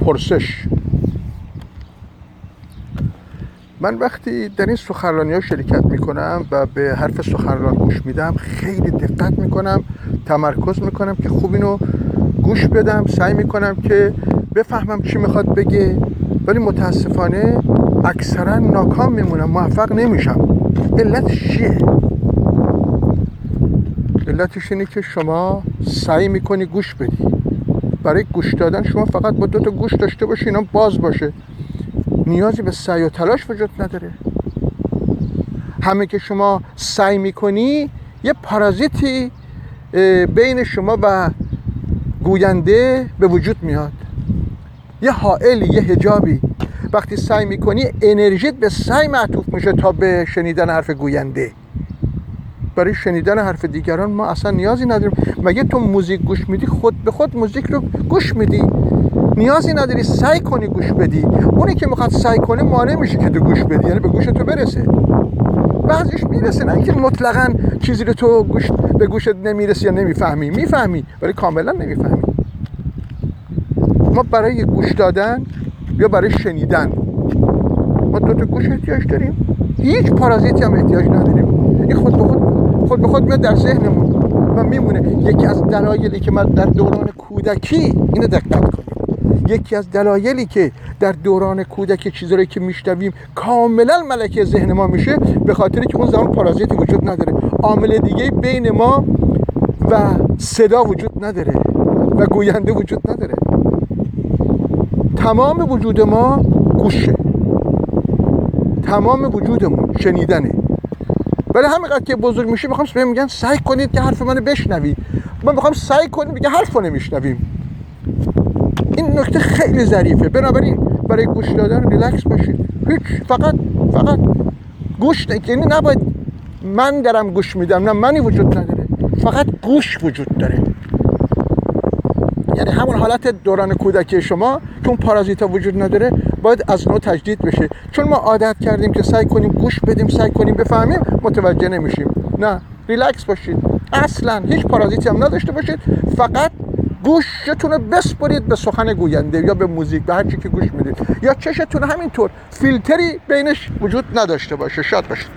پرسش. من وقتی در این سخنرانی ها شرکت می‌کنم و به حرف سخنران گوش میدم خیلی دقت می‌کنم تمرکز می‌کنم که خوب اینو گوش بدم سعی می‌کنم که بفهمم چی می‌خواد بگه. ولی متاسفانه اکثرا ناکام میمونم موفق نمیشم. علتش چیه؟ علتش اینه که شما سعی می‌کنی گوش بدی. برای گوش دادن شما فقط با دو تا گوش داشته باشی اینا باز باشه. نیازی به سعی و تلاش وجود نداره. همه که شما سعی می‌کنی یه پارازیتی بین شما و گوینده به وجود میاد. یه حائلی یه هجابی وقتی سعی می‌کنی انرژیت به سعی معطوف میشه تا به شنیدن حرف گوینده. برای شنیدن حرف دیگران ما اصلا نیازی نداریم. مگه تو موزیک گوش میدی؟ خود به خود موزیک رو گوش میدی. نیازی نداری سعی کنی گوش بدی. اونی که می‌خواد سعی کنه مانع میشه که تو گوش بدی یعنی به گوش تو برسه. بعضیش می‌رسه نه اینکه مطلقا چیزی رو تو گوش به گوشت نمی‌رسی یا نمی‌فهمی. می‌فهمی ولی کاملا نمی‌فهمی. ما برای گوش دادن یا برای شنیدن. ما دو تا گوش احتیاج داریم. هیچ پارازیتی هم احتیاج نداریم. این خود به خود خود به خود میاد در ذهنمون و میمونه. یکی از دلایلی که من در دوران کودکی اینو دقت کنیم یکی از دلایلی که در دوران کودکی چیزایی که میشنویم کاملا ملکه ذهن ما میشه به خاطر که اون زمان پارازیتی وجود نداره. عامل دیگه بین ما و صدا وجود نداره و گوینده وجود نداره. تمام وجود ما گوشه. تمام وجودمون شنیدنه. ولی همینقدر که بزرگ میشه می‌خوام بهم میگن سعی کنید که حرف منو بشنوید من می‌خوام سعی کنیم میگه حرف رو نمیشنویم این نکته خیلی ظریفه. بنابراین برای گوش دادن ریلکس باشید هیچ فقط فقط گوش یعنی نباید من دارم گوش میدم نه منی وجود نداره. فقط گوش وجود داره. یعنی همون حالت دوران کودکی شما که اون پارازیتا وجود نداره باید از نوع تجدید بشه. چون ما عادت کردیم که سعی کنیم گوش بدیم سعی کنیم بفهمیم متوجه نمیشیم. نه ریلکس باشید. اصلا هیچ پارازیتی هم نداشته باشید. فقط گوشتون رو بسپرید به سخن گوینده یا به موزیک به هر چی که گوش می‌دید. یا چشتون همینطور. فیلتری بینش وجود نداشته باشه. شاد باشید.